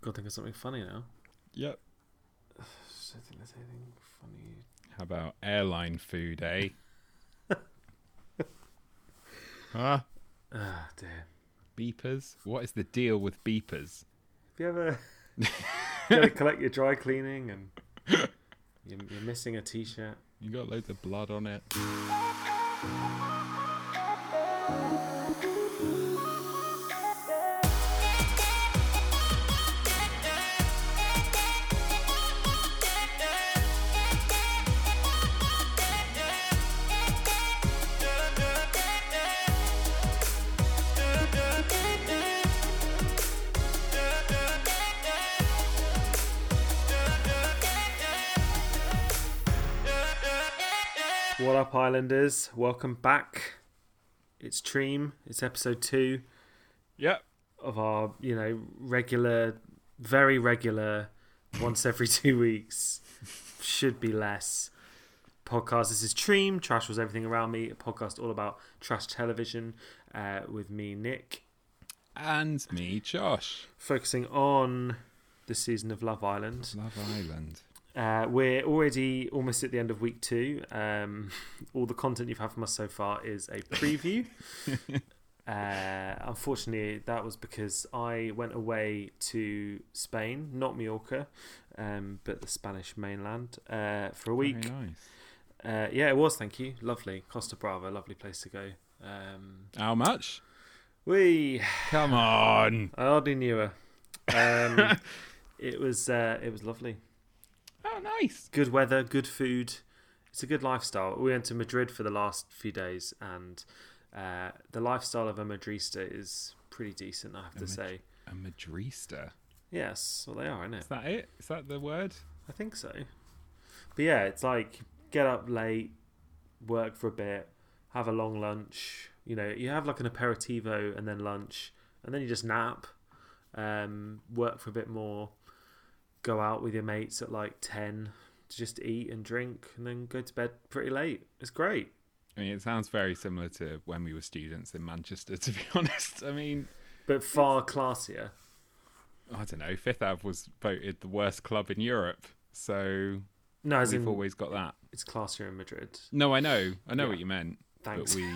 Got to think of something funny now. Yep. I don't think there's anything funny. How about airline food, eh? huh? Ah, dear. Beepers? What is the deal with beepers? Have you ever you gotta collect your dry cleaning and you're, you're missing a t-shirt? You got loads of blood on it. Islanders? Welcome back. It's Treem. It's episode two Yep. of our, you know, regular, very regular, once every two weeks, should be less podcast. This is Treem. Trash was everything around me. A podcast all about trash television uh, with me, Nick, And me, Josh. focusing on the season of Love Island. Love Island. Uh, we're already almost at the end of week two. Um, all the content you've had from us so far is a preview. uh, unfortunately, that was because I went away to Spain, not Mallorca, um, but the Spanish mainland uh, for a week. Nice. Uh, yeah, it was. Thank you. Lovely. Costa Brava, lovely place to go. Um, How much? we Come on. I hardly knew her. Um, it was uh, it was lovely. Oh, nice. good weather, good food. It's a good lifestyle. We went to Madrid for the last few days, and uh, the lifestyle of a Madrista is pretty decent, I have to Mad- say. A Madrista. Yes, well, they are, isn't it? Is that it? Is that the word? I think so. But yeah, it's like get up late, work for a bit, have a long lunch. You know, you have like an aperitivo and then lunch, and then you just nap, um, work for a bit more, go out with your mates at like 10 to just eat and drink, and then go to bed pretty late. It's great. I mean, it sounds very similar to when we were students in Manchester, to be honest. I mean, But far classier. I don't know. Fifth Ave was voted the worst club in Europe. So No, as we've in, always got that. it's classier in Madrid. No, I know. I know Yeah. what you meant. Thanks. But we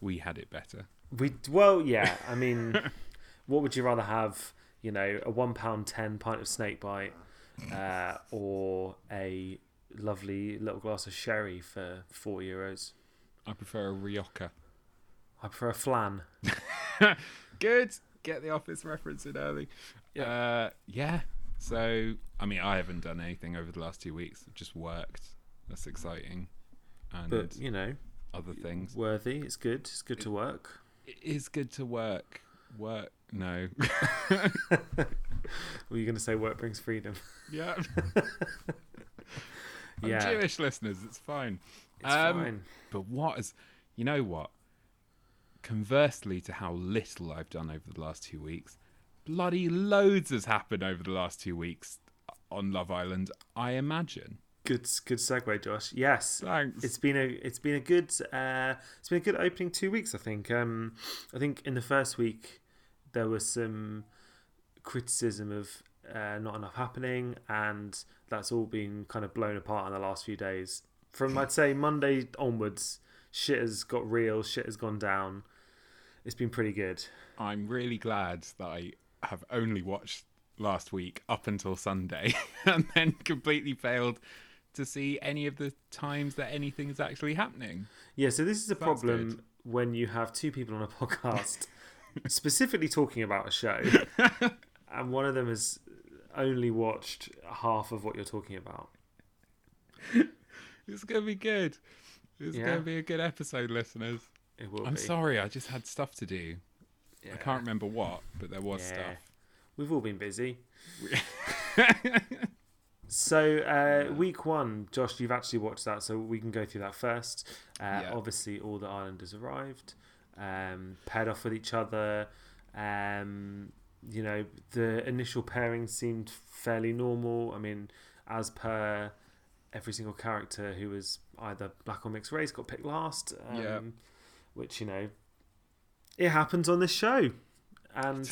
we had it better. We well, yeah. I mean, what would you rather have? You know, a one pound ten pint of snake bite, uh, or a lovely little glass of sherry for four euros. I prefer a Rioja. I prefer a flan. Good. Get the office reference in early. Yeah. Uh, yeah. So, I mean, I haven't done anything over the last two weeks. I've just worked. That's exciting. And But you know, other things. worthy. It's good. It's good to work. It is good to work. Work. No. Were you going to say work brings freedom? yeah. I'm Yeah. Jewish listeners. It's fine. It's Um, fine. But what is, you know what? Conversely to how little I've done over the last two weeks, bloody loads has happened over the last two weeks on Love Island. I imagine. Good, good segue, Josh. Yes, Thanks. it's been a it's been a good uh, it's been a good opening two weeks. I think. Um, I think in the first week there was some criticism of uh, not enough happening, and that's all been kind of blown apart in the last few days. From I'd say Monday onwards, shit has got real. Shit has gone down. It's been pretty good. I'm really glad that I have only watched last week up until Sunday, and then completely failed to see any of the times that anything is actually happening. Yeah, so this is a That's problem good. when you have two people on a podcast specifically talking about a show, and one of them has only watched half of what you're talking about. It's gonna be good. It's Yeah. gonna be a good episode, listeners. It will I'm be. sorry, I just had stuff to do. Yeah. I can't remember what, but there was Yeah. stuff. We've all been busy. So, uh, week one, Josh, you've actually watched that, so we can go through that first. Uh, Yeah. Obviously, all the islanders arrived, um, paired off with each other. Um, you know, the initial pairing seemed fairly normal. I mean, as per every single character who was either black or mixed race got picked last. Um, Yeah. Which, Which, you know, it happens on this show. And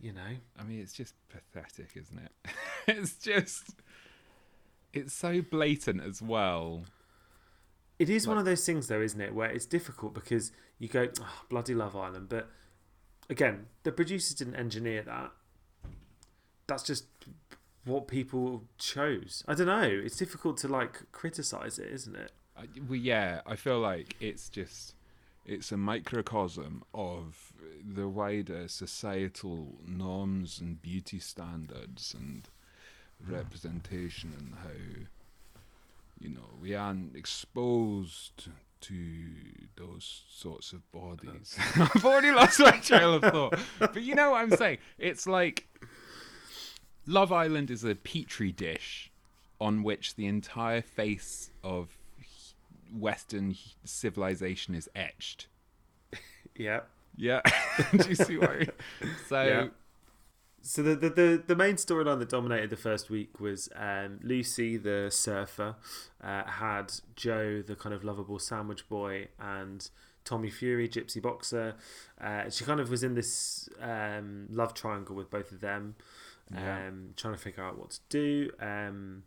you know. I mean, it's just pathetic, isn't it? it's just, it's so blatant as well. It is one of those things, though, isn't it, where it's difficult because you go, oh, bloody Love Island, but again, the producers didn't engineer that. That's just what people chose. I don't know. It's difficult to like criticize it, isn't it? I, well, yeah, I feel like it's just it's a microcosm of the wider societal norms and beauty standards and hmm. representation and how you know we aren't exposed to those sorts of bodies. I've already lost my trail of thought, but you know what I'm saying? It's like Love Island is a petri dish on which the entire face of Western civilization is etched. Yeah. Yeah, do you see what I mean? So Yeah. So the the, the, the main storyline that dominated the first week was um, Lucy, the surfer, uh, had Joe, the kind of lovable sandwich boy, and Tommy Fury, gypsy boxer. Uh, she kind of was in this um, love triangle with both of them, um, Yeah. trying to figure out what to do. Um,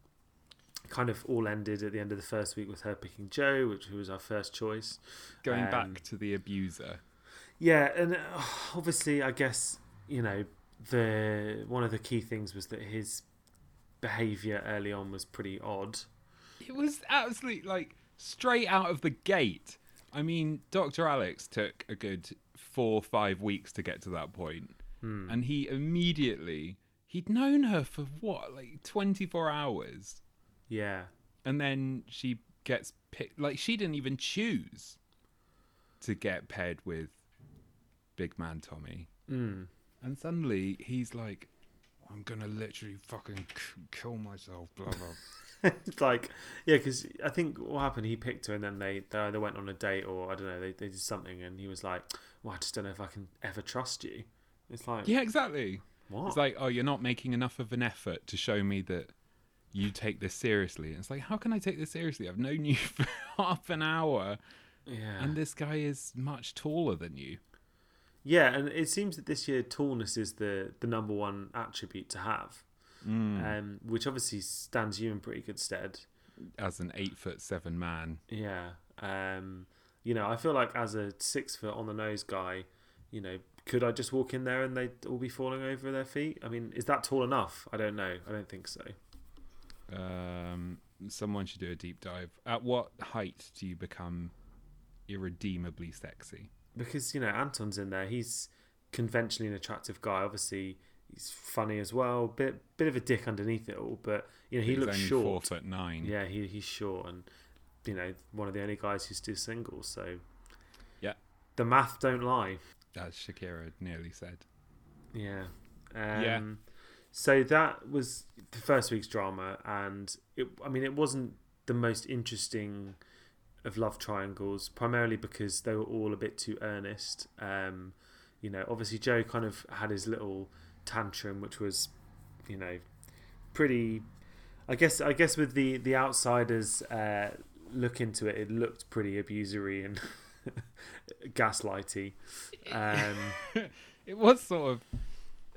kind of all ended at the end of the first week with her picking Joe, which was our first choice. going Um, back to the abuser. Yeah, and uh, obviously, I guess you know the one of the key things was that his behaviour early on was pretty odd. It was absolutely like straight out of the gate. I mean, Dr. Alex took a good four, five weeks to get to that point, Hmm. and he immediately he'd known her for what, like twenty four hours, Yeah, and then she gets picked. Like she didn't even choose to get paired with Big Man Tommy, mm. And suddenly he's like, "I'm gonna literally fucking k- kill myself." Blah blah. it's like yeah, because I think what happened, he picked her, and then they they either went on a date or I don't know, they they did something, and he was like, "Well, I just don't know if I can ever trust you." It's like yeah, exactly. what? It's like, oh, you're not making enough of an effort to show me that you take this seriously. And it's like, how can I take this seriously? I've known you for half an hour, yeah, and this guy is much taller than you. Yeah, and it seems that this year tallness is the the number one attribute to have, Hmm. um, which obviously stands you in pretty good stead. As an eight foot seven man, Yeah. Um, you know, I feel like as a six foot on the nose guy, you know, could I just walk in there and they'd all be falling over their feet? I mean, is that tall enough? I don't know. I don't think so. um, someone should do a deep dive. At what height do you become irredeemably sexy? Because, you know, Anton's in there. He's conventionally an attractive guy. Obviously, he's funny as well. Bit bit of a dick underneath it all, but, you know, he He's looks short. four foot nine. Yeah, he, he's short and, you know, one of the only guys who's still single. So, Yeah. The math don't lie. as Shakira nearly said. Yeah. Um, Yeah. So that was the first week's drama, and it, I mean, it wasn't the most interesting of love triangles, primarily because they were all a bit too earnest. Um, you know, obviously Joe kind of had his little tantrum, which was, you know, pretty. I guess I guess with the the outsiders uh, look into it, it looked pretty abusery and gaslighty. Um, it was sort of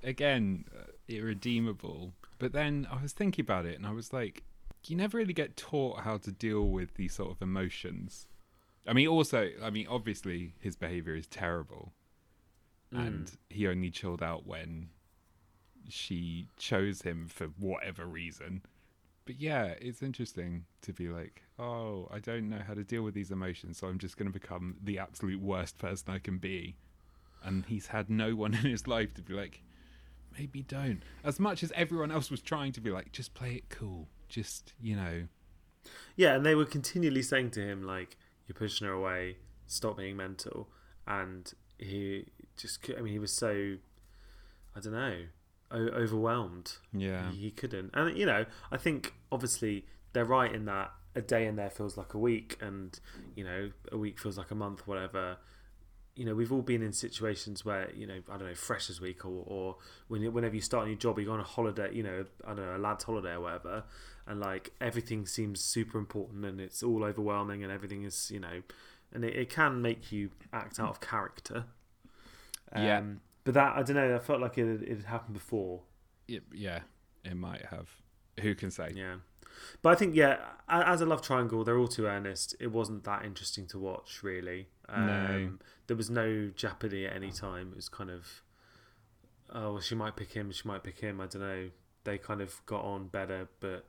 again irredeemable but then i was thinking about it and i was like you never really get taught how to deal with these sort of emotions. I mean also i mean obviously his behavior is terrible. Mm. And he only chilled out when she chose him for whatever reason. But yeah it's interesting to be like oh i don't know how to deal with these emotions so i'm just going to become the absolute worst person i can be. And he's had no one in his life to be like maybe don't. As much as everyone else was trying to be like just play it cool just you know Yeah, and they were continually saying to him like, "You're pushing her away. Stop being mental." And he just, I mean, he was so, I don't know, o- overwhelmed. yeah He, he couldn't. And you know, I think obviously they're right in that a day in there feels like a week, and you know, a week feels like a month, whatever. You know, we've all been in situations where you know, I don't know, Freshers Week, or or when whenever you start a new job, you go on a holiday, you know, I don't know, a lad's holiday or whatever, and like everything seems super important and it's all overwhelming and everything is, you know, and it, it can make you act out of character. Um, Yeah. But that I don't know. I felt like it had, it had happened before. It, yeah, it might have. Who can say? Yeah, but I think yeah, as a love triangle, they're all too earnest. It wasn't that interesting to watch, really. Um, No. There was no jeopardy at any time. It was kind of, oh, well, she might pick him. She might pick him. I don't know. They kind of got on better, but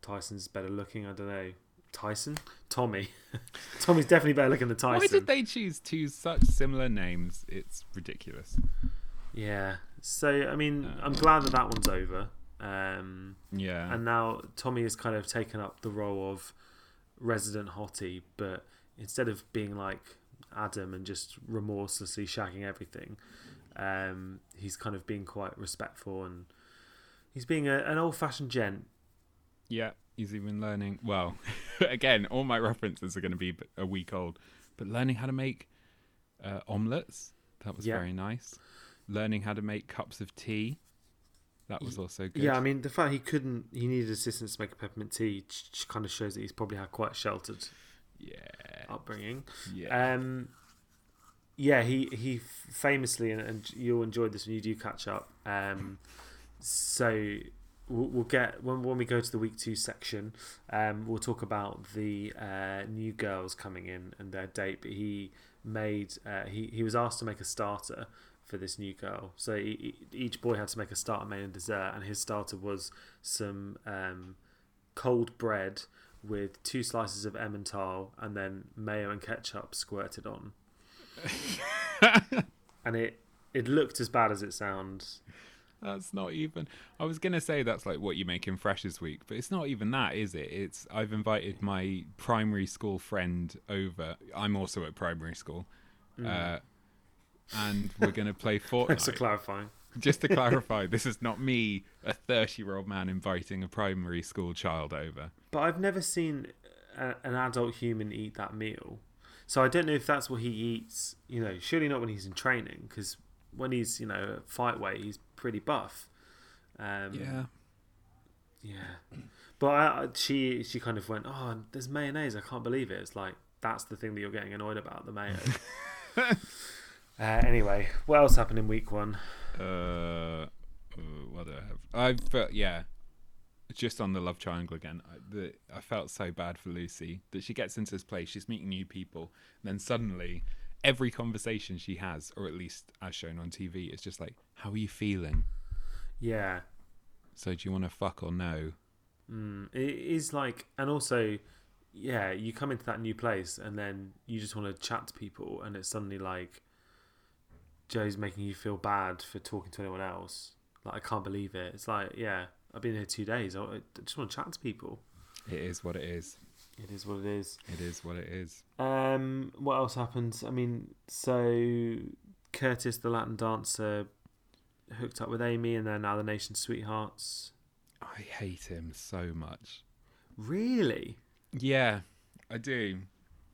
Tyson's better looking. I don't know. Tyson, Tommy, Tommy's definitely better looking than Tyson. Why did they choose two such similar names? It's ridiculous. Yeah. So I mean, Uh, I'm glad that that one's over. Um, Yeah. and now Tommy has kind of taken up the role of resident hottie, but instead of being like Adam and just remorselessly shagging everything, um, he's kind of being quite respectful and he's being a, an old-fashioned gent. Yeah, he's even learning. Well, again, all my references are going to be a week old, but learning how to make uh, omelets that was Yeah. very nice. Learning how to make cups of tea that was also good. Yeah, I mean the fact he couldn't, he needed assistance to make a peppermint tea, kind of shows that he's probably had quite a sheltered yeah, upbringing. yeah. Um, yeah, he he famously, and, and you'll enjoy this when you do catch up. Um, so we'll, we'll get when when we go to the week two section, um, we'll talk about the uh, new girls coming in and their date. But he made uh, he he was asked to make a starter for this new girl. So he, each boy had to make a starter, main, and dessert, and his starter was some um, cold bread with two slices of Emmental and then mayo and ketchup squirted on. and it it looked as bad as it sounds. That's not even. I was gonna say that's like what you make in Freshers Week, but it's not even that, is it? It's I've invited my primary school friend over. I'm also at primary school, uh, and we're gonna play Thanks for Fortnite. clarifying. Just to clarify, this is not me, a 30 year old man, inviting a primary school child over. But I've never seen a, an adult human eat that meal. So I don't know if that's what he eats. You know, surely not when he's in training, because when he's you know at fight weight, he's pretty buff. Um, Yeah. yeah. But I- she she kind of went, oh, there's mayonnaise. I can't believe it. It's like that's the thing that you're getting annoyed about the mayo. uh, anyway, what else happened in week one? Uh, uh, what do I have? I felt yeah, just on the love triangle again. I, the, I felt so bad for Lucy that she gets into this place, she's meeting new people, and then suddenly every conversation she has, or at least as shown on TV, is just like, "How are you feeling? Yeah, So do you want to fuck or no?" Mm, it is like, and also, yeah, you come into that new place and then you just want to chat to people, and it's suddenly like Joe's making you feel bad for talking to anyone else. Like, I can't believe it. It's like, yeah, I've been here two days. I just want to chat to people. It is what it is. It is what it is. It is what it is. Um, what else happened? I mean, so Curtis, the Latin dancer, hooked up with Amy, and they're now the nation's sweethearts. I hate him so much. Really? Yeah, I do.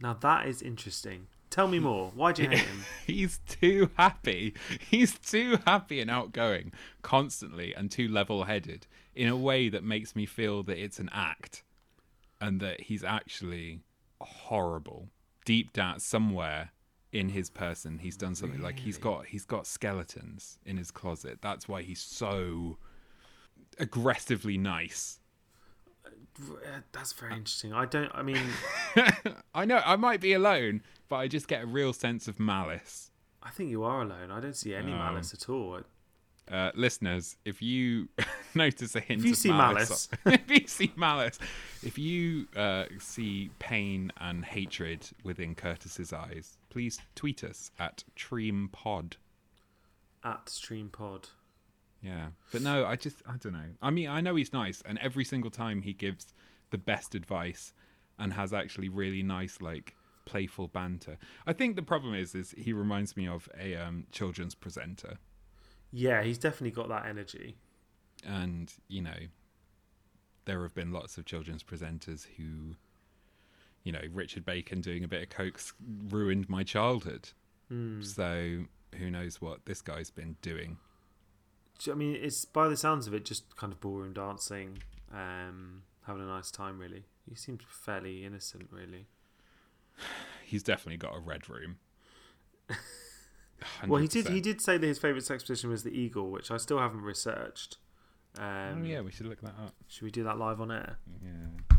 Now that is interesting. Tell me more. Why do you hate him? He's too happy. He's too happy and outgoing constantly and too level headed in a way that makes me feel that it's an act and that he's actually horrible. Deep down somewhere in his person he's done something like he's got he's got skeletons in his closet. That's why he's so aggressively nice. Uh, That's very interesting. I don't. I mean, I know I might be alone, but I just get a real sense of malice. I think you are alone. I don't see any Um, malice at all. uh, listeners, if you notice a hint If you of see malice, if you see malice, if you uh, see pain and hatred within Curtis's eyes, please tweet us at TreamPod. At StreamPod. Yeah, but no, I just I don't know. I mean, I know he's nice, and every single time he gives the best advice and has actually really nice like playful banter. I think the problem is is he reminds me of a um, children's presenter. Yeah, he's definitely got that energy. and you know there have been lots of children's presenters who you know richard bacon doing a bit of coke ruined my childhood Hmm. so who knows what this guy's been doing I mean, it's by the sounds of it, just kind of ballroom dancing, um, having a nice time. Really, he seems fairly innocent. Really, he's definitely got a red room Well, he did. He did say that his favorite sex position was the eagle, which I still haven't researched. Um, oh yeah, we should look that up. Should we do that live on air? Yeah.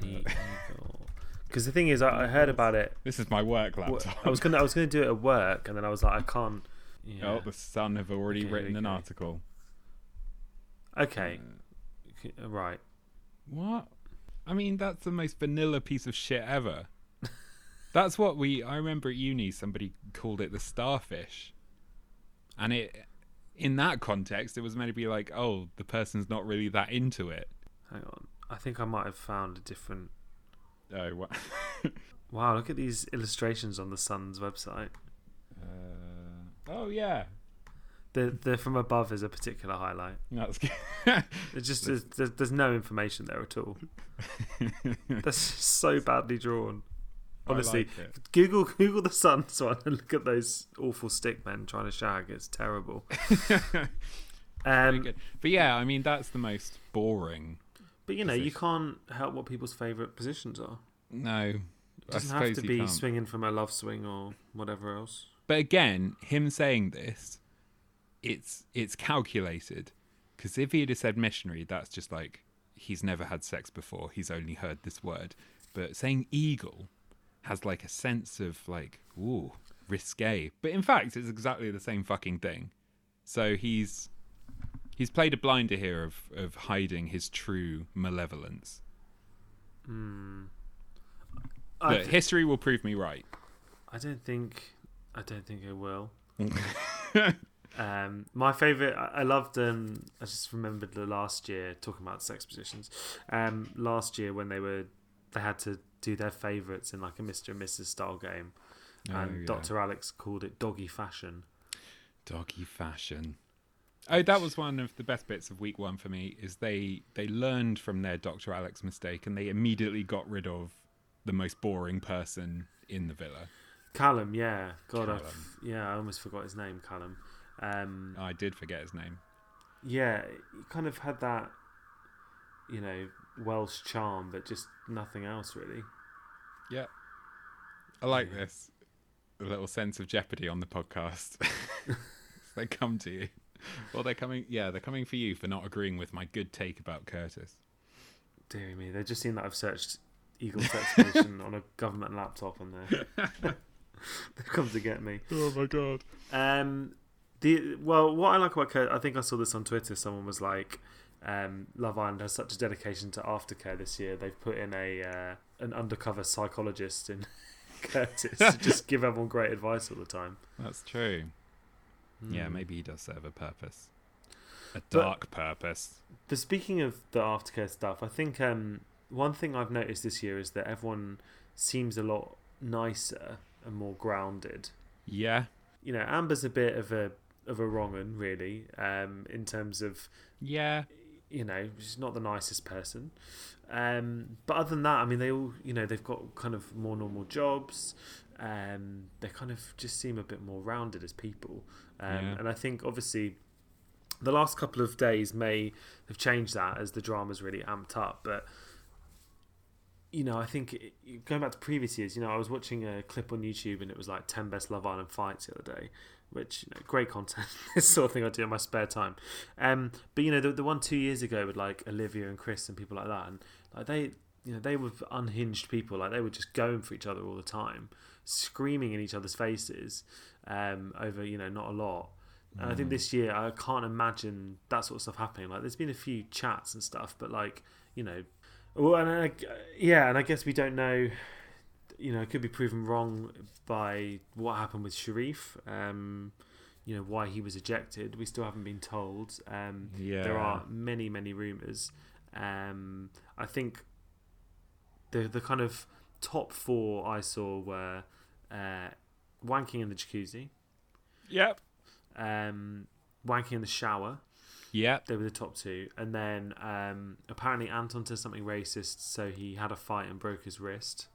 The Uh, eagle. Because the thing is, I, I heard about it. this is my work laptop. I was gonna, I was gonna do it at work, and then I was like, I can't. Yeah. Oh, the Sun have already Okay, written an article. Okay. Uh, Okay, Right. what? I mean, that's the most vanilla piece of shit ever. that's what we. I remember at uni, somebody called it the starfish, and it, in that context, it was meant to be like, oh, the person's not really that into it. Hang on. I think I might have found a different. Oh, what? Wow, look at these illustrations on the Sun's website. uh, oh yeah, The the from above is a particular highlight. that's good. It's just there's, there's, there's no information there at all. That's so badly drawn. Honestly, like. Google Google the Sun's one and look at those awful stick men trying to shag. It's terrible. Um. But yeah, I mean, that's the most boring. but you know, you can't help what people's favourite positions are. No, It doesn't have to be can't. swinging from a love swing or whatever else. But again, him saying this, it's it's calculated. Because if he had said missionary, that's just like he's never had sex before. He's only heard this word. But saying eagle has like a sense of like ooh risque. But in fact, it's exactly the same fucking thing. So he's he's played a blinder here of of hiding his true malevolence. Hmm. I, th- history will prove me right. I don't think I don't think it will. Um, my favorite, I I loved. Um, I just remembered the last year talking about sex positions. Um, last year when they were, they had to do their favorites in like a Mr. and Mrs. style game, and Oh, yeah. Dr. Alex called it doggy fashion. doggy fashion. Oh, that was one of the best bits of week one for me. Is they they learned from their Dr. Alex mistake and they immediately got rid of the most boring person in the villa. Callum, yeah, God, I Callum. f- yeah, I almost forgot his name, Callum. Um, I did forget his name. yeah, he kind of had that, you know, Welsh charm, but just nothing else really. Yeah, I like Yeah. this. A little sense of jeopardy on the podcast. they come to you. Well, they're coming. Yeah, they're coming for you for not agreeing with my good take about Curtis. Dear me, they've just seen that I've searched Eagle sex on a government laptop, and they're they've come to get me. Oh my god. Um, the well, what I like about Kurt, I think I saw this on Twitter. Someone was like, um, "Love Island has such a dedication to aftercare this year. They've put in a uh, an undercover psychologist in Curtis to just give everyone great advice all the time." That's true. Yeah, Hmm. maybe he does serve a purpose. A But- dark purpose. But speaking of the aftercare stuff, I think um, one thing I've noticed this year is that everyone seems a lot nicer and more grounded. Yeah. You know, Amber's a bit of a of a wrong un, really, um, in terms of Yeah. you know she's not the nicest person. Um, but other than that, I mean, they all you know they've got kind of more normal jobs. Um, they kind of just seem a bit more rounded as people, um, Yeah. and I think obviously the last couple of days may have changed that as the drama's really amped up. But you know, I think it, going back to previous years, you know, I was watching a clip on YouTube and it was like ten best Love Island fights the other day, which you know, great content. this sort of thing I do in my spare time. Um, but you know, the the one two years ago with like Olivia and Chris and people like that, and like they, you know, they were unhinged people. Like they were just going for each other all the time, screaming in each other's faces um, over you know not a lot. And I think Mm. this year I can't imagine that sort of stuff happening. Like there's been a few chats and stuff, but like you know, well, and I, yeah, and I guess we don't know. You know, it could be proven wrong by what happened with Sharif. Um, you know why he was ejected. We still haven't been told. Um, Yeah. there are many, many rumors. Um, I think the the kind of top four I saw were uh, wanking in the jacuzzi, Yep. um, wanking in the shower. Yep. They were the top two, and then um, apparently Anton said something racist, so he had a fight and broke his wrist.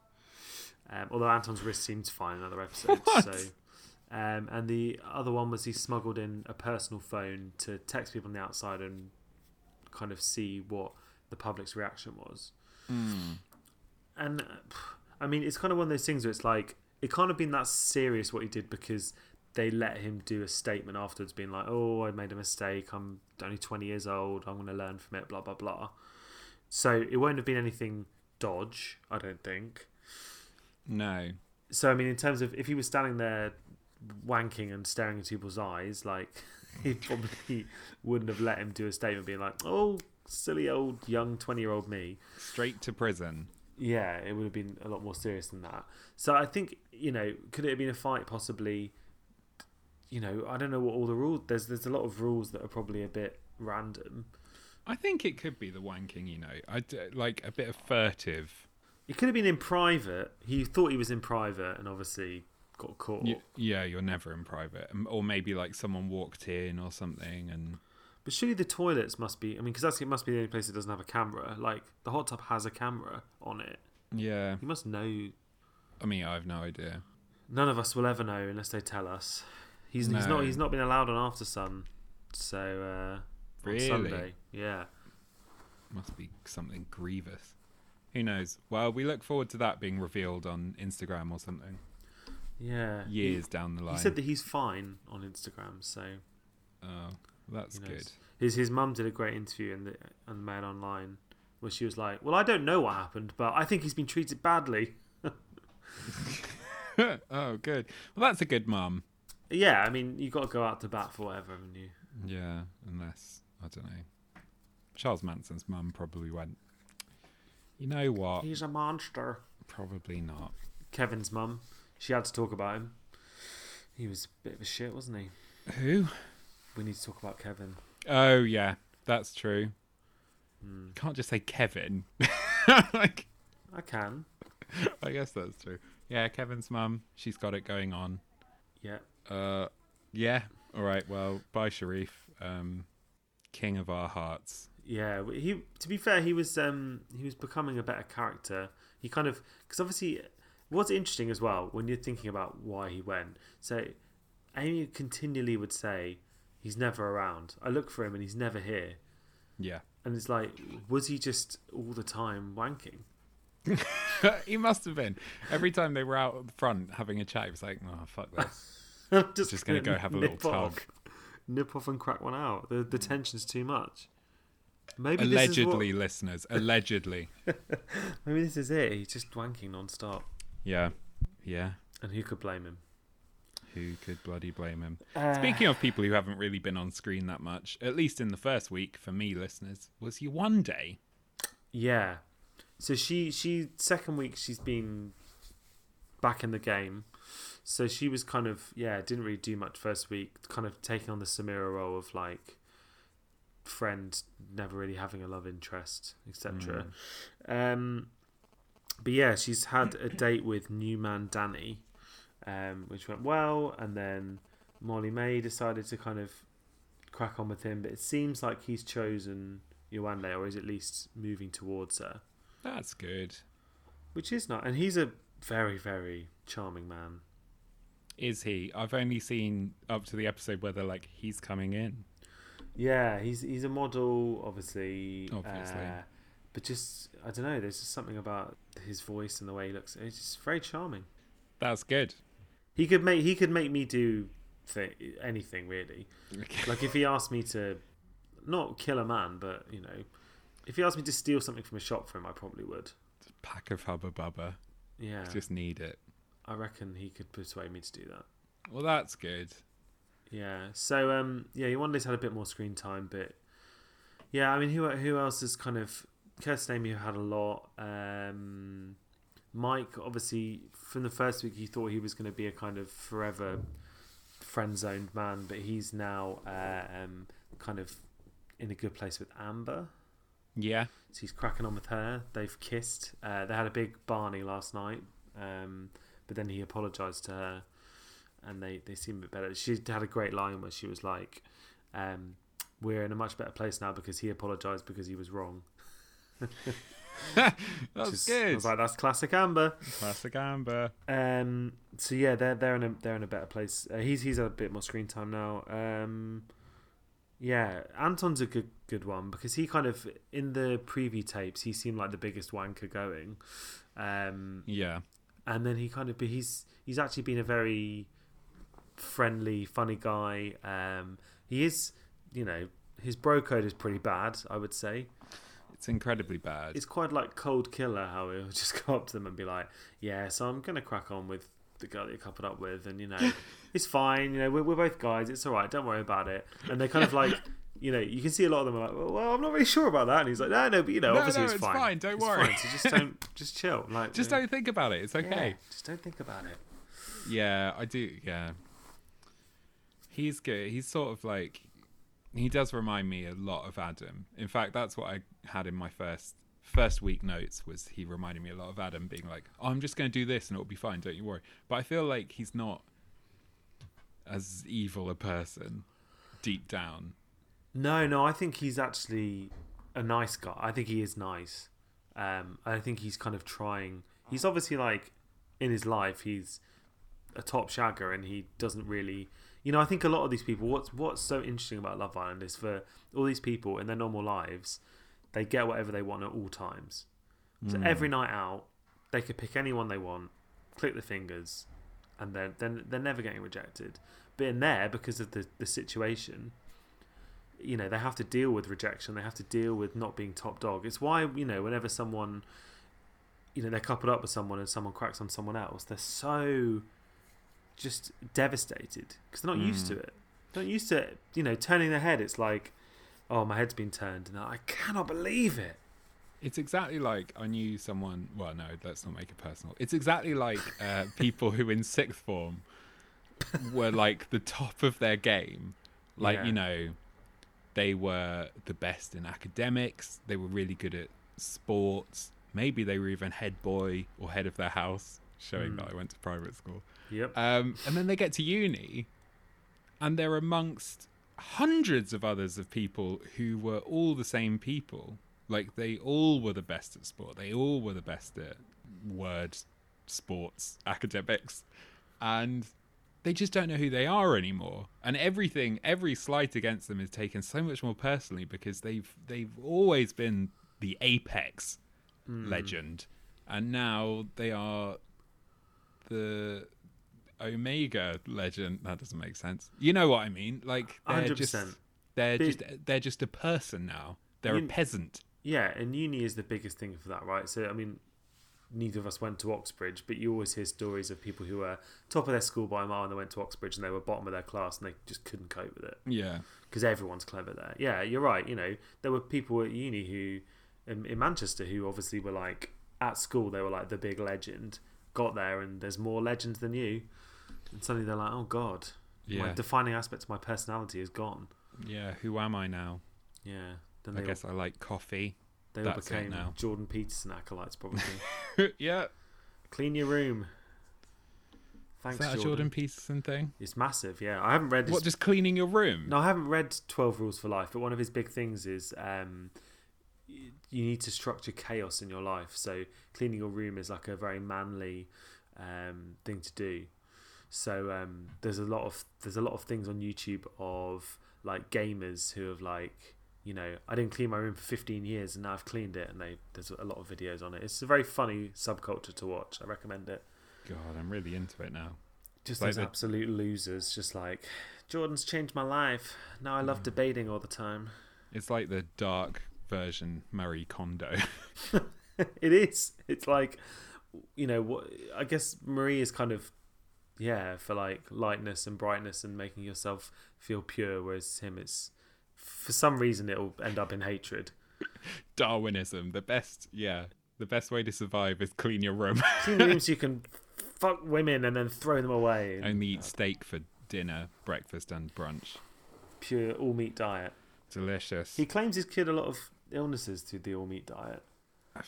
Um, although Anton's wrist seems fine in other episodes. What? So, um, and the other one was he smuggled in a personal phone to text people on the outside and kind of see what the public's reaction was. Mm. And uh, I mean, it's kind of one of those things where it's like it can't have been that serious what he did because they let him do a statement afterwards, being like, "Oh, I made a mistake. I'm only 20 years old. I'm going to learn from it." Blah blah blah. So it won't have been anything dodge, I don't think. No. So I mean, in terms of if he was standing there wanking and staring into people's eyes, like he probably wouldn't have let him do a statement being like, "Oh, silly old young 20 year old me." Straight to prison. Yeah, it would have been a lot more serious than that. So I think you know, could it have been a fight? Possibly. You know, I don't know what all the rules. There's there's a lot of rules that are probably a bit random. I think it could be the wanking, you know. I like a bit of furtive. It could have been in private. He thought he was in private, and obviously got caught. Y- yeah, you're never in private. Or maybe like someone walked in or something and But surely the toilets must be. I mean, because that's it must be the only place that doesn't have a camera. Like the hot tub has a camera on it. yeah. He must know. I mean, I have no idea. None of us will ever know unless they tell us. He's, he's not. He's not been allowed on After Sun. So uh, Really? on Sunday, yeah. Must be something grievous. Who knows? Well, we look forward to that being revealed on Instagram or something Yeah. He- years down the line. He, said that he's fine on Instagram, so oh, that's good. his his mum did a great interview in the on Mail Online where she was like, "Well, I don't know what happened, but I think he's been treated badly." oh, good. Well, that's a good mum. Yeah, I mean, you've got to go out to bat for whatever, haven't you? Yeah, unless I don't know. Charles Manson's mum probably went. You know what? He's a monster. Probably not. Kevin's mum, she had to talk about him. He was a bit of a shit, wasn't he? Who? We need to talk about Kevin. Oh yeah, that's true. Hmm. Can't just say Kevin. like, I can. I guess that's true. Yeah, Kevin's mum. She's got it going on. Yeah. Uh, yeah. All right. Well, bye, Sharif. Um, king of our hearts. Yeah, he. To be fair, he was um he was becoming a better character. He kind of because obviously, what's interesting as well when you're thinking about why he went. So, Amy continually would say he's never around. I look for him and he's never here. Yeah. And it's like, was he just all the time wanking? he must have been. Every time they were out front having a chat, he was like, "Oh fuck this." I'm just, Just gonna go have a little tug. nip off and crack one out. The the tension's too much. Maybe this is what- allegedly, listeners. Allegedly. maybe this is it. He's just wanking non-stop. Yeah. Yeah. And who could blame him? Who could bloody blame him? Uh, Speaking of people who haven't really been on screen that much, at least in the first week for me, listeners, was Yewande. Yeah. So she she second week she's been back in the game. So she was kind of yeah, didn't really do much first week, kind of taking on the Samira role of like friend never really having a love interest, etc. Um but yeah, she's had a date with new man Danny, um, which went well, and then Molly-Mae decided to kind of crack on with him, but it seems like he's chosen Yewande, or is at least moving towards her, That's good. which is not. And he's a very, very charming man. Is he? I've only seen up to the episode where they're like, he's coming in. Yeah, he's he's a model, obviously. Obviously. uh, but just I don't know. There's just something about his voice and the way he looks. It's just very charming. That's good. He could make he could make me do th- anything really. Okay. Like if he asked me to not kill a man, but you know, if he asked me to steal something from a shop for him, I probably would. Pack of Hubba Bubba. Yeah, Just need it. I reckon he could persuade me to do that. Well, that's good. Yeah. So um, yeah, Yewande's had a bit more screen time, but yeah, I mean, who who else has kind of Kirsten Amy who had a lot. Um, Mike, obviously, from the first week, you thought he was going to be a kind of forever friend zoned man, but he's now uh, um, kind of in a good place with Amber. Yeah. So he's cracking on with her. They've kissed. Uh, they had a big Barney last night, um, but then he apologised to her, and they, they seem a bit better. She had a great line where she was like, um, "We're in a much better place now because he apologised because he was wrong." That's is- I good. was like, "That's classic Amber." Classic Amber. Um, so yeah, they're they're in a they're in a better place. Uh, he's he's had a bit more screen time now. Um, yeah, Anton's a good good one because he kind of in the preview tapes he seemed like the biggest wanker going, um, Yeah. And then he kind of he's he's actually been a very friendly, funny guy. Um, he is, you know, his bro code is pretty bad. I would say It's incredibly bad. it's quite like cold killer how he'll just go up to them and be like, "Yeah, so I'm gonna crack on with the girl that you're coupled up with, and you know, it's fine. You know, we're, we're both guys. It's all right. Don't worry about it." And they're kind of like. You know, you can see a lot of them are like, well, I'm not really sure about that. And he's like, no, no, but you know, No, obviously no, it's, it's fine. fine, don't It's worry." fine, So just don't, just chill. Like, Just don't think about it. It's yeah, okay. just don't think about it. Yeah, I do. Yeah, he's good. He's sort of like he does remind me a lot of Adam. In fact, that's what I had in my first first week notes. Was he reminded me a lot of Adam, being like, oh, "I'm just going to do this and it'll be fine. Don't you worry." But I feel like he's not as evil a person deep down. No, no, I think he's actually a nice guy. I think he is nice. Um, I think he's kind of trying. He's obviously like in his life, he's a top shagger, and he doesn't really. You know, I think a lot of these people. What's what's so interesting about Love Island is for all these people in their normal lives, they get whatever they want at all times. So every night out, they could pick anyone they want, click the fingers, and then then they're never getting rejected. But in there, because of the the situation, you know they have to deal with rejection they have to deal with not being top dog it's why you know whenever someone you know they're coupled up with someone and someone cracks on someone else they're so just devastated because they're not used to it they're not used to it, you know turning their head it's like oh my head's been turned and i cannot believe it It's exactly like I knew someone. Well, no, let's not make it personal. It's exactly like uh, people who in sixth form were like the top of their game. Like, Yeah. you know, they were the best in academics, they were really good at sports. Maybe they were even head boy or head of their house, showing Mm. that I went to private school. yep Um, and then they get to uni, and they're amongst hundreds of others of people who were all the same people. Like they all were the best at sport. They all were the best at word, sports, academics, and they just don't know who they are anymore. And everything, every slight against them is taken so much more personally because they've they've always been the apex Hmm. legend, and now they are the Omega legend. That doesn't make sense. You know what I mean? Like they're just 100%. they're Big- just they're just a person now. They're a peasant. Yeah, and uni is the biggest thing for that, right? So, I mean, neither of us went to Oxbridge, but you always hear stories of people who were top of their school by a mile and they went to Oxbridge and they were bottom of their class and they just couldn't cope with it Yeah, because everyone's clever there. Yeah, you're right. You know, there were people at uni who, in, in Manchester, who obviously were like, at school, they were like the big legend, got there and there's more legends than you. And suddenly they're like, oh God, my defining aspect of my personality is gone. yeah. Who am I now? Yeah. Then I guess I like coffee. They all that's became now. Jordan Peterson acolytes, probably. yeah, Clean your room. Thanks, is that a Jordan. Jordan Peterson thing? It's massive, yeah. I haven't read. His, What, just cleaning your room? no, I haven't read Twelve Rules for Life, but one of his big things is um, you need to structure chaos in your life. So cleaning your room is like a very manly um, thing to do. So um, there's a lot of there's a lot of things on YouTube of like gamers who have like you know I didn't clean my room for 15 years and now I've cleaned it and they there's a lot of videos on it. It's a very funny subculture to watch. I recommend it. God, I'm really into it now. Just Like those the- absolute losers, just like Jordan's changed my life. Now I love mm. debating all the time. It's like the dark version Marie Kondo. it is. It's like, you know, what I guess Marie is kind of, yeah, for like lightness and brightness and making yourself feel pure, whereas him, it's for some reason it'll end up in hatred. Darwinism, the best, yeah, the best way to survive is clean your room. Clean the room so you can fuck women and then throw them away. And Only eat steak for dinner, breakfast, and brunch. pure all meat diet. Delicious. He claims he's cured a lot of illnesses through the all meat diet. I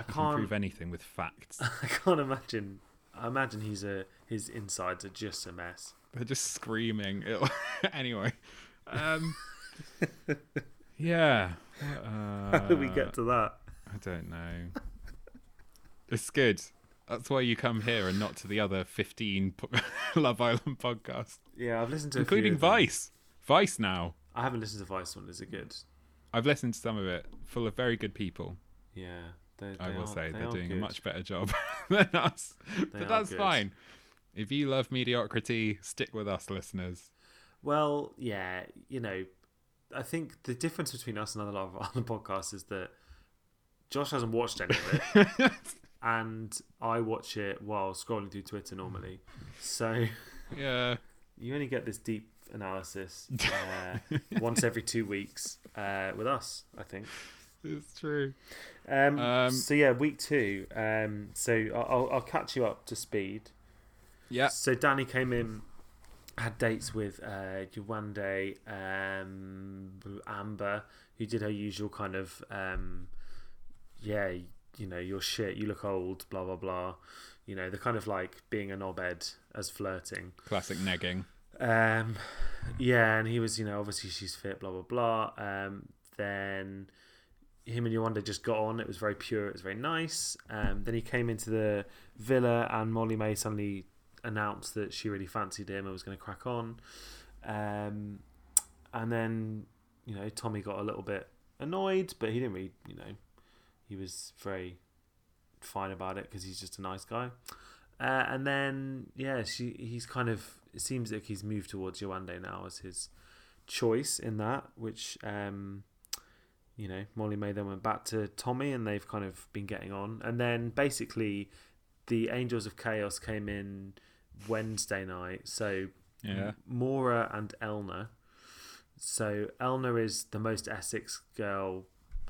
You can can't. prove anything with facts. I can't imagine. I imagine he's a his insides are just a mess. They're just screaming. It'll- anyway, um, yeah. Uh, How did we get to that? I don't know. It's good. That's why you come here and not to the other fifteen po- Love Island podcasts, Yeah, I've listened to a few including. Vice. Vice now. I haven't listened to Vice one. Is it good? I've listened to some of it, full of very good people. Yeah, they, I will are- say they they're are doing a much better job than us, They but that's good. fine. If you love mediocrity, stick with us, listeners. Well, yeah, you know, I think the difference between us and a lot of other podcasts is that Josh hasn't watched any of it, and I watch it while scrolling through Twitter normally. So Yeah. you only get this deep analysis uh, once every two weeks uh, with us, I think. It's true. Um, Um, so yeah, week two. Um, so I'll, I'll- I'll catch you up to speed. Yeah. So Danny came in, had dates with uh, Yewande, um, Amber, who did her usual kind of, um, yeah, you know, you're shit, you look old, blah blah blah. You know, the kind of like being a knobhead as flirting. Classic negging. Um, yeah, and he was, you know, obviously she's fit, blah blah blah. Um, then him and Yewande just got on. It was very pure. It was very nice. Um, then he came into the villa, and Molly-Mae suddenly announced that she really fancied him and was going to crack on. Um, and then, you know, Tommy got a little bit annoyed, but he didn't really, you know, he was very fine about it because he's just a nice guy. Uh, and then, yeah, she he's kind of it seems like he's moved towards Yewande now as his choice in that, which um, you know Molly-Mae then went back to Tommy, and they've kind of been getting on. And then basically, the Angels of Chaos came in Wednesday night, so Yeah. Maura and Elma. So Elma is the most Essex girl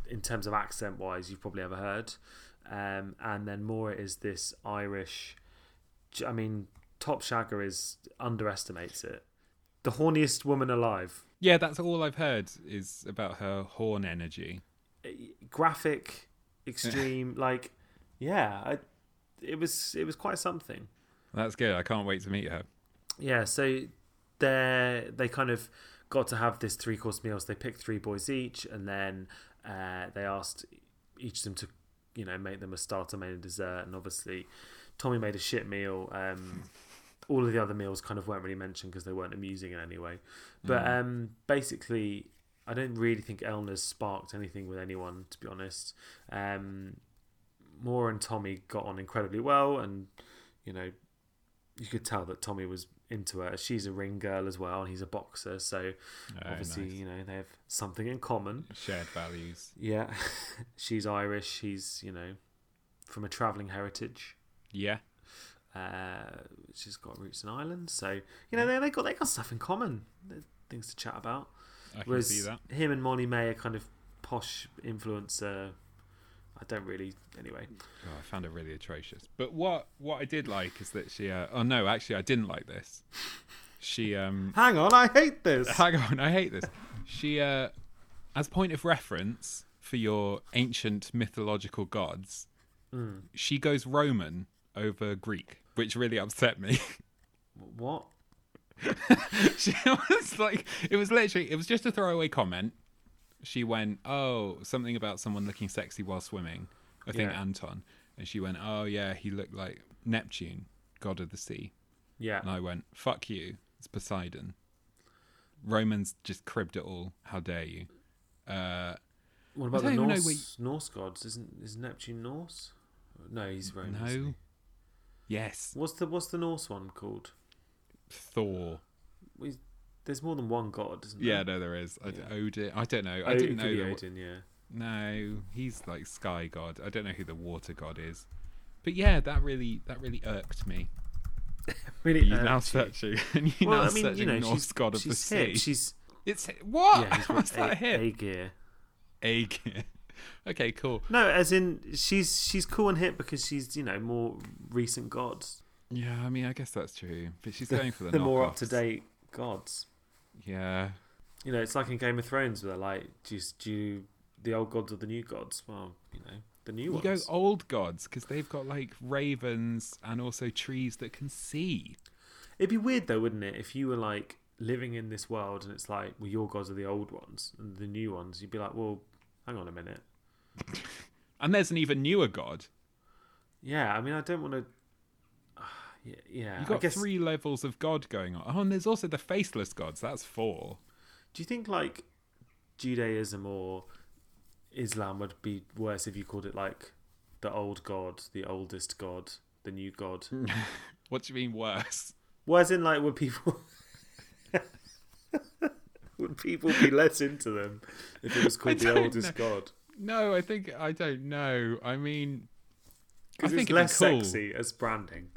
in terms of accent wise you've probably ever heard, um, and then Maura is this Irish. I mean, Top Shagger is underestimates it. The horniest woman alive. Yeah, that's all I've heard is about her horn energy. graphic, extreme. like, yeah, I, it was it was quite something. That's good. I can't wait to meet her. Yeah, so they they kind of got to have this three course meal. So they picked three boys each, and then uh, they asked each of them to, you know, make them a starter, main, and dessert. And obviously, Tommy made a shit meal. Um, all of the other meals kind of weren't really mentioned because they weren't amusing in any way. But Mm. um, basically, I don't really think Elma's sparked anything with anyone, to be honest. Um, Maura and Tommy got on incredibly well, and you know, you could tell that Tommy was into her. She's a ring girl as well, and he's a boxer, so Oh, obviously, nice. you know, they have something in common. Shared values. Yeah, she's Irish. He's you know from a travelling heritage. Yeah. Uh, she's got roots in Ireland, so you know they they got they got stuff in common. There's things to chat about. I can Whereas see that. him and Molly-Mae are kind of posh influencer. I don't really. Anyway, Oh, I found it really atrocious. But what what I did like is that she. Uh, oh no, actually, I didn't like this. She um. hang on, I hate this. hang on, I hate this. She uh, as point of reference for your ancient mythological gods, Mm. she goes Roman over Greek, which really upset me. What? she was like, it was literally, it was just a throwaway comment. She went, oh, something about someone looking sexy while swimming. I think Yeah. Anton. And she went, oh, yeah, he looked like Neptune, god of the sea. Yeah. And I went, fuck you, it's Poseidon. Romans just cribbed it all. How dare you? Uh, What about the Norse, Norse gods? Isn't is Neptune Norse? No, he's Roman. no. Yes, What's the what's the Norse one called? Thor. We, there's more than one god, isn't there? Yeah, no, there is. I, Yeah. Odin. I don't know. I it didn't could know. be Odin. Yeah. No, he's like sky god. I don't know who the water god is. But yeah, that really that really irked me. Really. You uh, now searching and you Well, now I mean, searching you know, Norse she's, god of she's the hip. sea. She's It's what? yeah. He's How's got that a, hip? a gear. A gear. okay, cool. No, as in she's she's cool and hip because she's you know more recent gods. Yeah, I mean, I guess that's true. But she's going for the, The more knockoffs. up to date gods. Yeah, You know, it's like in Game of Thrones where they're like, do you, do you, the old gods or the new gods? Well, you know, the new you ones. go old gods because they've got like ravens and also trees that can see. It'd be weird though, wouldn't it, if you were like living in this world and it's like, well, your gods are the old ones and the new ones. You'd be like, well, hang on a minute. And there's an even newer god. Yeah, I mean, I don't want to. Yeah, yeah. You've got guess. three levels of god going on. Oh, and there's also the faceless gods. That's four. Do you think like Judaism or Islam would be worse if you called it like the old god, the oldest god, the new god? What do you mean worse? Worse in, like, would people would people be less into them if it was called the don't oldest god? No, I think I don't know. I mean, I Because think it's less be cool. sexy as branding.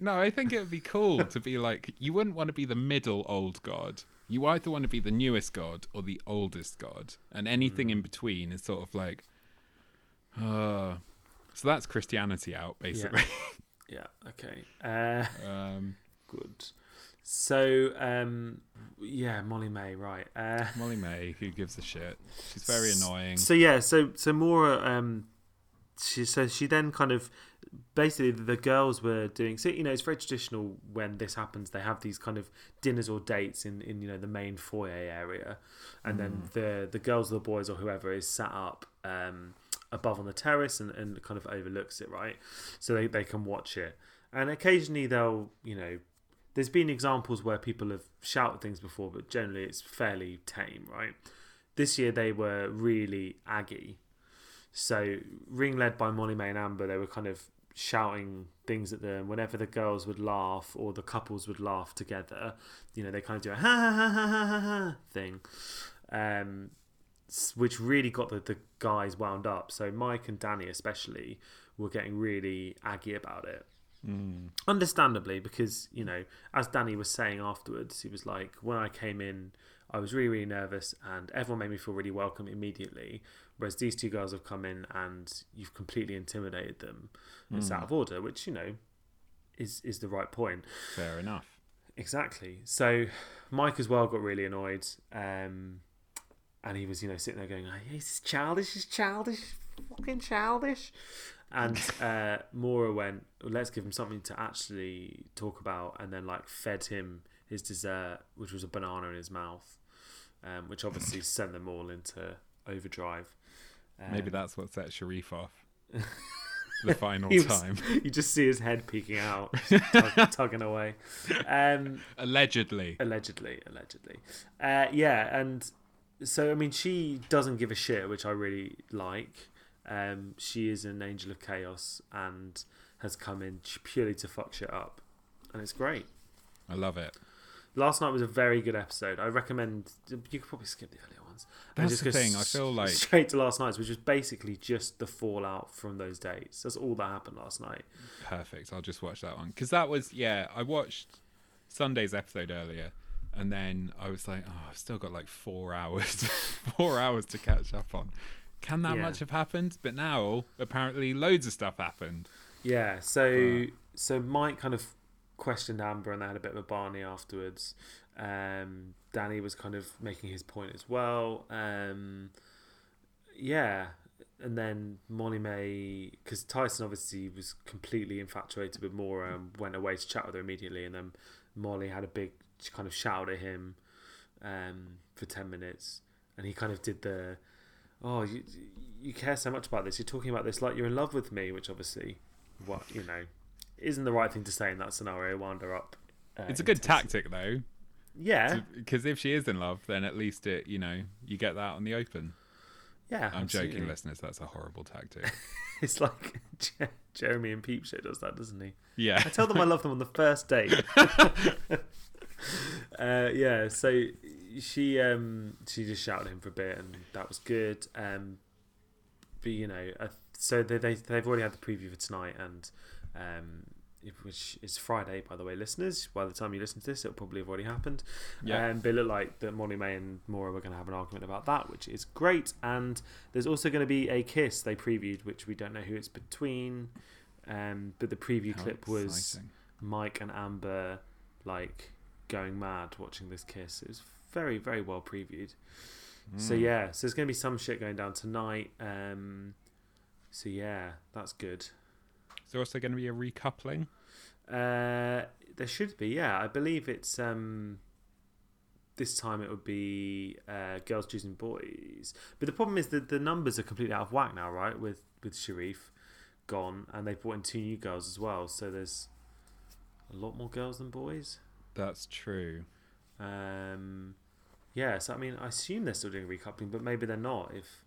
No, I think it would be cool to be like you wouldn't want to be the middle old god. You either want to be the newest god or the oldest god, and anything in between is sort of like, uh. So that's Christianity out basically. Yeah. Okay. Uh, um, good. So, um, yeah, Molly-Mae, right? Uh, Molly-Mae, who gives a shit? She's very annoying. So yeah, so so Maura, um, she so she then kind of basically the girls were doing. So you know, it's very traditional when this happens. They have these kind of dinners or dates in in you know the main foyer area, and then the the girls or the boys or whoever is sat up. Um, above on the terrace and, and kind of overlooks it right so they, they can watch it and occasionally they'll you know there's been examples where people have shouted things before but generally it's fairly tame right this year they were really aggy so, ring led by Molly-Mae and Amber, they were kind of shouting things at them whenever the girls would laugh or the couples would laugh together. You know, they kind of do a ha ha ha ha ha ha, thing, um, which really got the, the guys wound up. So, Mike and Danny, especially, were getting really aggy about it. Mm. Understandably, because, you know, as Danny was saying afterwards, he was like, when I came in, I was really, really nervous and everyone made me feel really welcome immediately. Whereas these two girls have come in and you've completely intimidated them. It's out of order, which, you know, is, is the right point. Fair enough. Exactly. So Mike as well got really annoyed. Um, and he was, you know, sitting there going, oh, he's childish, he's childish, fucking childish. And uh, Maura went, well, let's give him something to actually talk about, and then like fed him his dessert, which was a banana in his mouth, um, which obviously sent them all into overdrive. Um, Maybe that's what set Sherif off. the final was- time. you just see his head peeking out, tug, tugging away. Um, Allegedly. allegedly, allegedly. Uh, yeah, and so I mean, she doesn't give a shit, which I really like. Um, she is an angel of chaos and has come in purely to fuck shit up, and it's great. I love it. Last night was a very good episode. I recommend you could probably skip the earlier and That's just the thing, I feel like- straight to last night's, which was basically just the fallout from those dates. That's all that happened last night. Perfect. I'll just watch that one. Because that was, yeah, I watched Sunday's episode earlier. And then I was like, oh, I've still got like four hours, four hours to catch up on. Can that Yeah. much have happened? But now, apparently, loads of stuff happened. Yeah, so so Mike kind of questioned Amber, and they had a bit of a Barney afterwards. Um, Danny was kind of making his point as well. Um, yeah, and then Molly-Mae, because Tyson obviously was completely infatuated with Maura and went away to chat with her immediately, and then Molly had a big kind of shout at him um, for ten minutes, and he kind of did the, oh, you you care so much about this. You're talking about this like you're in love with me, which obviously, what you know, isn't the right thing to say in that scenario. Wound her up. Uh, It's a good tactic, though. Yeah, Because if she is in love, then at least it, you know, you get that on the open. yeah. I'm absolutely. joking, listeners. That's a horrible tactic. It's like Je- Jeremy and Peep Show does that, doesn't he? Yeah. I tell them I love them on the first date. uh, yeah, so she um, she just shouted at him for a bit, and that was good. Um, but you know, uh, so they, they they've already had the preview for tonight, and um, which is Friday, by the way, listeners. By the time you listen to this, it'll probably have already happened. Yeah. Um, but it looked like that Molly-Mae and Maura were going to have an argument about that, which is great. And there's also going to be a kiss they previewed, which we don't know who it's between. Um, but the preview How clip was. Mike and Amber like going mad watching this kiss. It was very, very well previewed. So Mm. yeah, so there's going to be some shit going down tonight. Um, so yeah, that's good. Is there also going to be a recoupling? Uh, there should be, yeah. I believe it's um, this time it would be uh, girls choosing boys. But the problem is that the numbers are completely out of whack now, right? With with Sherif gone, and they've brought in two new girls as well. So there's a lot more girls than boys. That's true. Um, yeah, so I mean, I assume they're still doing recoupling, but maybe they're not if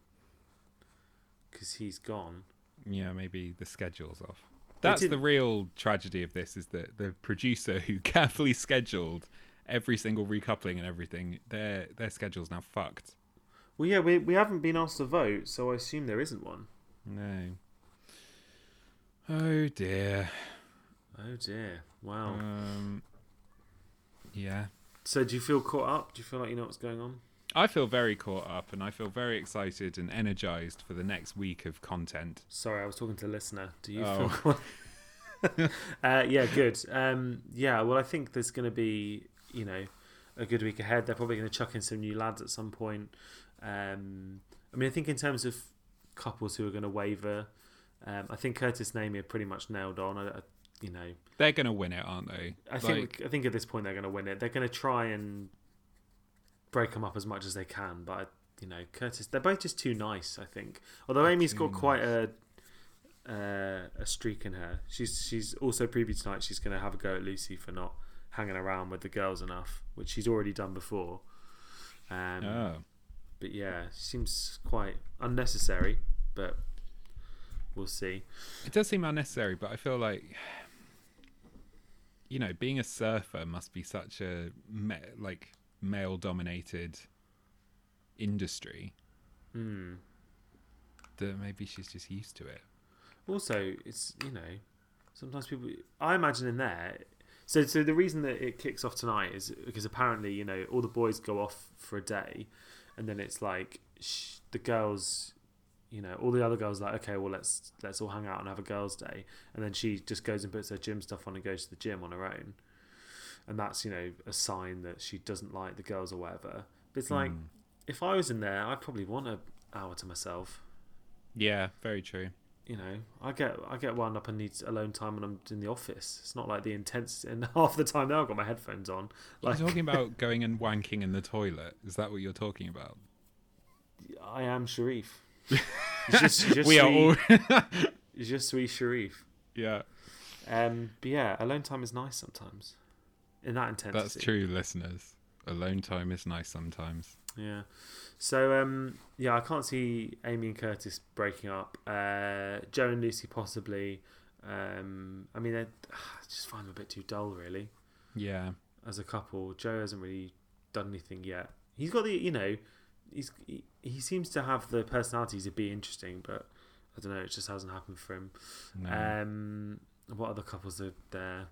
because he's gone. Yeah, maybe the schedule's off. That's the real tragedy of this: is that the producer who carefully scheduled every single recoupling and everything, their their schedule's now fucked. Well, yeah, we we haven't been asked to vote, so I assume there isn't one. No. Oh dear. Oh dear! Wow. Um. Yeah. so, do you feel caught up? Do you feel like you know what's going on? I feel very caught up, and I feel very excited and energized for the next week of content. Sorry, I was talking to a listener. Do you Oh. feel? uh, yeah, good. Um, yeah, well, I think there's going to be, you know, a good week ahead. They're probably going to chuck in some new lads at some point. Um, I mean, I think in terms of couples who are going to waver, um, I think Curtis and Amy are pretty much nailed on. I, I, you know, They're gonna win it, aren't they? I think I think at this point they're going to win it. They're going to try and break them up as much as they can, but you know, Curtis, they're both just too nice. I think. Although Amy's got too quite a uh, a streak in her. She's she's also previous tonight. She's going to have a go at Lucie for not hanging around with the girls enough, which she's already done before. Um, Oh. But yeah, seems quite unnecessary. But we'll see. It does seem unnecessary, but I feel like you know, being a surfer must be such a ma- like male-dominated industry Hmm. that maybe she's just used to it. Also, it's you know, sometimes people. I imagine in there. So, so the reason that it kicks off tonight is because apparently, you know, all the boys go off for a day, and then it's like sh- the girls, you know, all the other girls like, okay, well, let's let's all hang out and have a girls' day, and then she just goes and puts her gym stuff on and goes to the gym on her own, and that's you know a sign that she doesn't like the girls or whatever. But it's like, Hmm. if I was in there, I'd probably want an hour to myself Yeah, very true. you know, I get I get wound up and need alone time when I'm in the office. It's not like the intense and half the time now I've got my headphones on. Like you're talking about going and wanking in the toilet. Is that what you're talking about? I am Sherif. just, just we are all. just sweet Sherif. yeah, Um, but yeah, alone time is nice sometimes. In that intensity. that's true, listeners. Alone time is nice sometimes. Yeah. So um, yeah, I can't see Amy and Curtis breaking up. Uh, Joe and Lucie possibly. Um, I mean, I just find them a bit too dull, really. Yeah, as a couple. Joe hasn't really done anything yet. He's got the, you know, he's he, he seems to have the personality to be interesting, but I don't know, it just hasn't happened for him. no. Um, what other couples are there?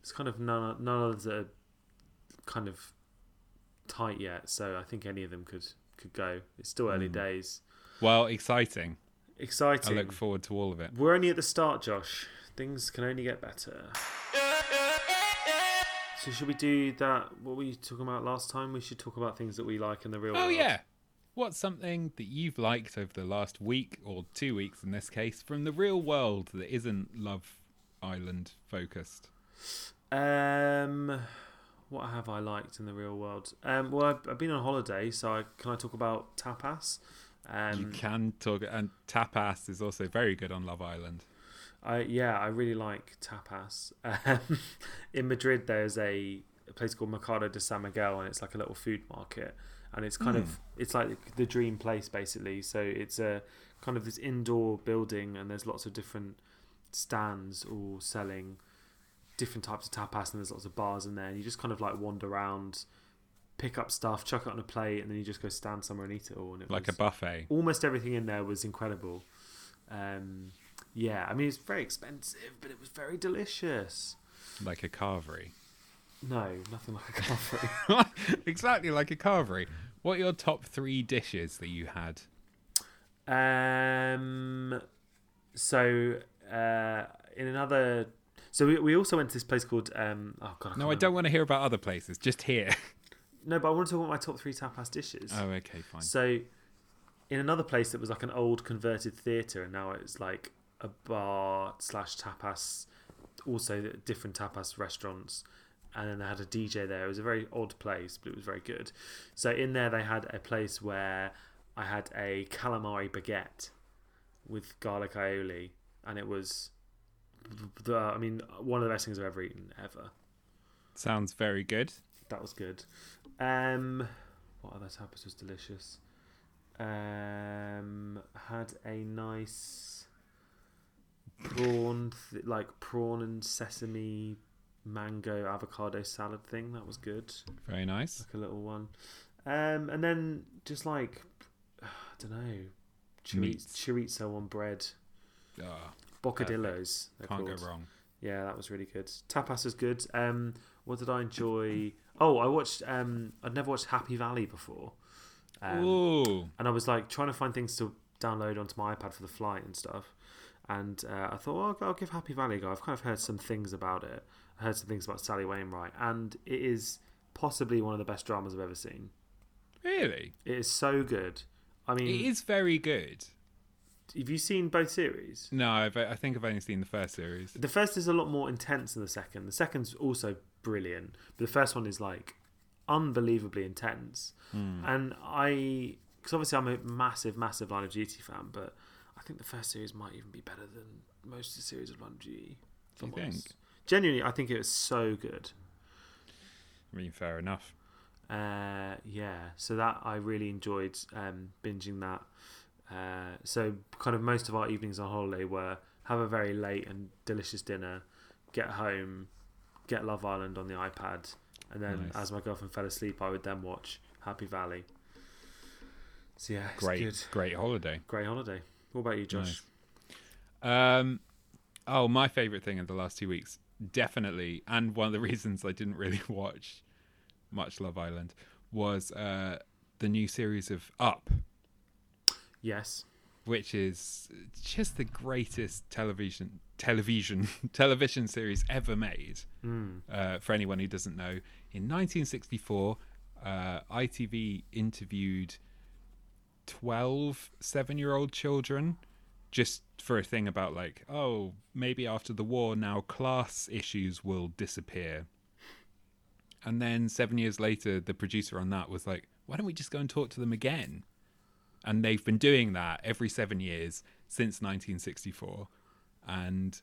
It's kind of none none of the kind of tight yet, so I think any of them could could go. It's still early Mm. days. well, exciting. Exciting. I look forward to all of it. We're only at the start, Josh. Things can only get better. So should we do that? What were you talking about last time? We should talk about things that we like in the real Oh world. Oh yeah. What's something that you've liked over the last week or two weeks in this case from the real world that isn't Love Island focused? Um, what have I liked in the real world? Um, well, I've, I've been on holiday, so I, can I talk about tapas? Um, you can talk, and tapas is also very good on Love Island. I yeah, I really like tapas. Um, in Madrid, there's a, a place called Mercado de San Miguel, and it's like a little food market, and it's kind of it's like the dream place basically. So it's a kind of this indoor building, and there's lots of different stands all selling different types of tapas, and there's lots of bars in there, and you just kind of like wander around, pick up stuff, chuck it on a plate, and then you just go stand somewhere and eat it all. And it Like was, a buffet. almost everything in there was incredible. Um, yeah, I mean it's very expensive, but it was very delicious. Like a carvery. No, nothing like a carvery exactly like a carvery. What are your top three dishes that you had? um, so uh, in another, so we, we also went to this place called um. Oh god, I No, I don't want to hear about other places. Just here. No, but I want to talk about my top three tapas dishes. oh, okay, fine. So, in another place that was like an old converted theatre, and now it's like a bar slash tapas, also different tapas restaurants, and then they had a DJ there. It was a very odd place, but it was very good. So in there, they had a place where I had a calamari baguette with garlic aioli, and it was the I mean one of the best things I've ever eaten ever. Sounds very good. That was good. Um, what other tapas was delicious? Um, had a nice. prawn, th- like prawn and sesame, mango, avocado salad thing. That was good. Very nice. Like a little one. Um, and then just like I don't know, chorizo, chorizo on bread, Ah, bocadillos. can't called. go wrong. Yeah, that was really good. Tapas is good. Um, what did I enjoy? Oh, I watched. Um, I'd never watched Happy Valley before. Um, Ooh, and I was like trying to find things to download onto my iPad for the flight and stuff. And uh, I thought, well, I'll, I'll give Happy Valley a go. I've kind of heard some things about it. I heard some things about Sally Wainwright, and it is possibly one of the best dramas I've ever seen. really? It is so good. I mean, It is very good. Have you seen both series? No, I've, I think I've only seen the first series. The first is a lot more intense than the second. The second's also brilliant, but the first one is like unbelievably intense. And I, because obviously I'm a massive, massive Line of Duty fan, but I think the first series might even be better than most of the series of Line of Duty. if You think? Genuinely, I think it was so good. I mean, fair enough. Uh, yeah, so that I really enjoyed um, binging that. Uh, so kind of most of our evenings on holiday were have a very late and delicious dinner, get home, get Love Island on the iPad, and then Nice. as my girlfriend fell asleep, I would then watch Happy Valley. So yeah, it's Great, good, great holiday. great holiday. What about you, Josh? Um, oh, my favorite thing in the last two weeks, definitely, and one of the reasons I didn't really watch much Love Island was uh, the new series of Up, Yes, which is just the greatest television television television series ever made. mm. Uh, for anyone who doesn't know, in 1964, uh, ITV interviewed 12 seven year old children just for a thing about, like, oh, maybe after the war now class issues will disappear. And then seven years later, the producer on that was like, why don't we just go and talk to them again? And they've been doing that every seven years since 1964. And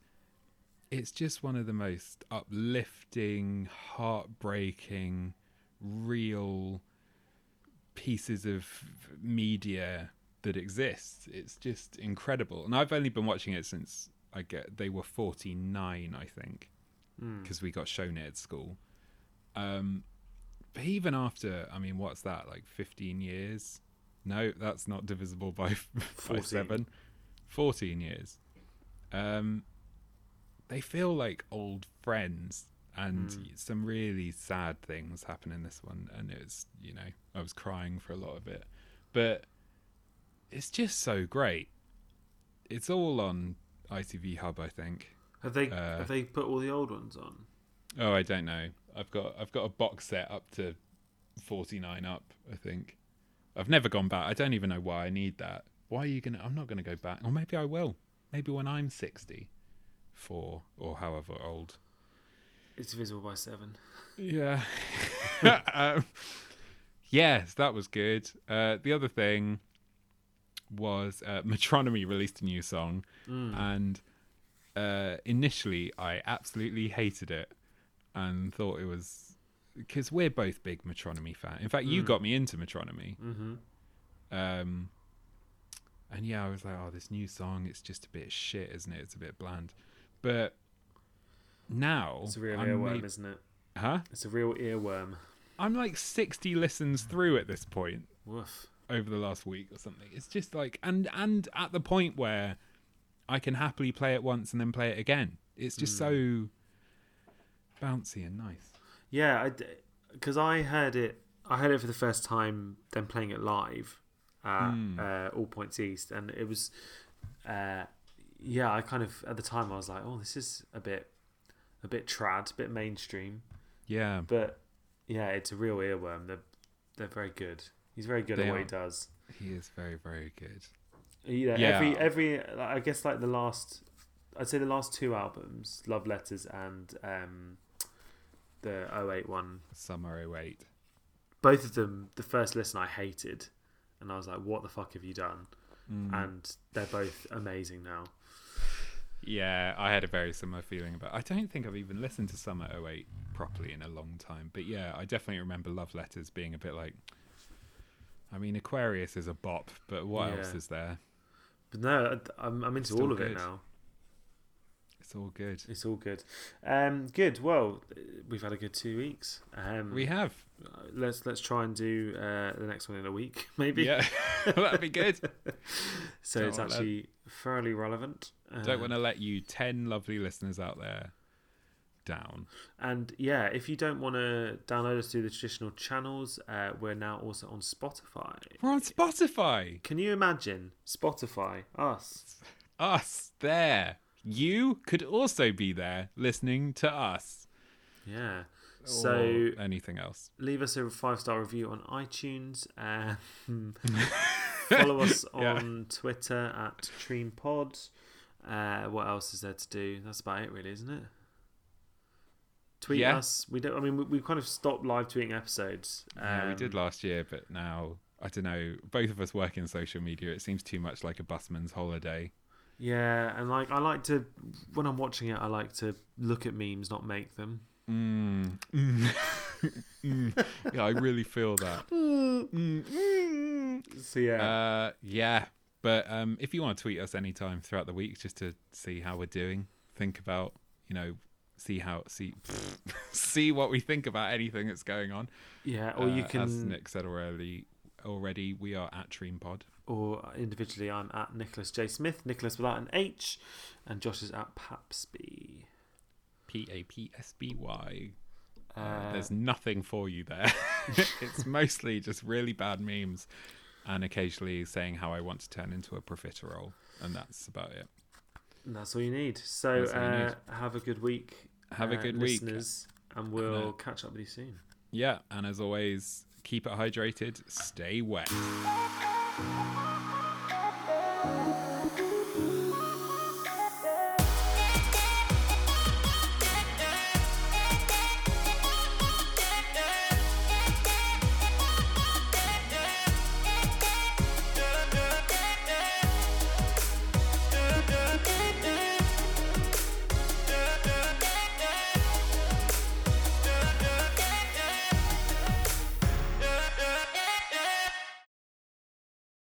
it's just one of the most uplifting, heartbreaking, real pieces of media that exists. It's just incredible. And I've only been watching it since I get they were 49, I think, Mm. because we got shown it at school. Um, but even after, I mean, what's that? Like 15 years? No, that's not divisible by, by 14. seven. 14 years. Um, they feel like old friends, and Mm. some really sad things happen in this one. And it's, you know, I was crying for a lot of it, but it's just so great. It's all on ITV Hub, I think. Have they Uh, have they put all the old ones on? Oh, I don't know. I've got I've got a box set up to 49 up, I think. I've never gone back. I don't even know why I need that. Why are you going to I'm not going to go back. Or maybe I will. Maybe when I'm 60 4 or however old. It's divisible by seven. Yeah. um, yes, that was good. Uh, the other thing was uh, Metronomy released a new song, Mm. and uh, initially I absolutely hated it and thought it was because we're both big Metronomy fan. In fact, you Mm. got me into Metronomy. Mm-hmm. Um, and yeah, I was like, oh, this new song, it's just a bit shit, isn't it? It's a bit bland. But now, It's a real I'm earworm, ma- isn't it? huh? It's a real earworm. I'm like 60 listens through at this point Woof. over the last week or something. It's just like, and and at the point where I can happily play it once and then play it again. It's just so bouncy and nice. Yeah, I because I, heard it. I heard it for the first time, then playing it live at Mm. uh, All Points East, and it was, uh, yeah. I kind of at the time I was like, oh, this is a bit, a bit trad, a bit mainstream, Yeah, but yeah, it's a real earworm. They're they're very good. He's very good They at what are. he does. he is very very good. You know, Yeah. every every I guess like the last, I'd say the last two albums, Love Letters and um, the 08 one Summer 08. both of them the first listen I hated and I was like what the fuck have you done Mm. and they're both amazing now Yeah, I had a very similar feeling about. I don't think I've even listened to Summer 08 properly in a long time, but yeah, I definitely remember Love Letters being a bit like. I mean, Aquarius is a bop, but what Yeah. else is there? but no I'm, I'm into Still all of good. it now It's all good. It's all good. Um, good. Well, we've had a good two weeks. Um, We have. let's let's try and do uh, the next one in a week, maybe. Yeah, that'd be good. So Don't it's actually fairly relevant. Don't Uh, want to let you ten lovely listeners out there down. And yeah, if you don't want to download us through the traditional channels, uh, we're now also on Spotify. We're on Spotify. Can you imagine Spotify, us? Us there. You could also be there listening to us. Yeah. So anything else. leave us a five star review on iTunes. Um, follow us Yeah. on Twitter at TreamPod. Uh, what else is there to do? That's about it, really, isn't it? Tweet Yeah. us. We don't. I mean, we, we kind of stopped live tweeting episodes. yeah, we did Um, last year, but now I don't know. Both of us work in social media. It seems too much like a busman's holiday. Yeah, and like I like to when I'm watching it, I like to look at memes, not make them. Mm. Mm. Mm. Yeah, I really feel that. So yeah, Uh, yeah, but um, if you want to tweet us anytime throughout the week, just to see how we're doing, think about you know, see how see see what we think about anything that's going on. yeah, or you Uh, can, as Nick said already. Already, we are at Dreampod. Or individually, I'm at Nicholas J Smith, Nicholas without an H, and Josh is at Papsby. P A P S B Y. Uh, Uh, There's nothing for you there. it's mostly just really bad memes, and occasionally saying how I want to turn into a profiterole, and that's about it. and that's all you need. So all you uh, need. have a good week. Have a uh, good week. listeners, and we'll uh, catch up with you soon. Yeah, and as always, keep it hydrated, stay wet.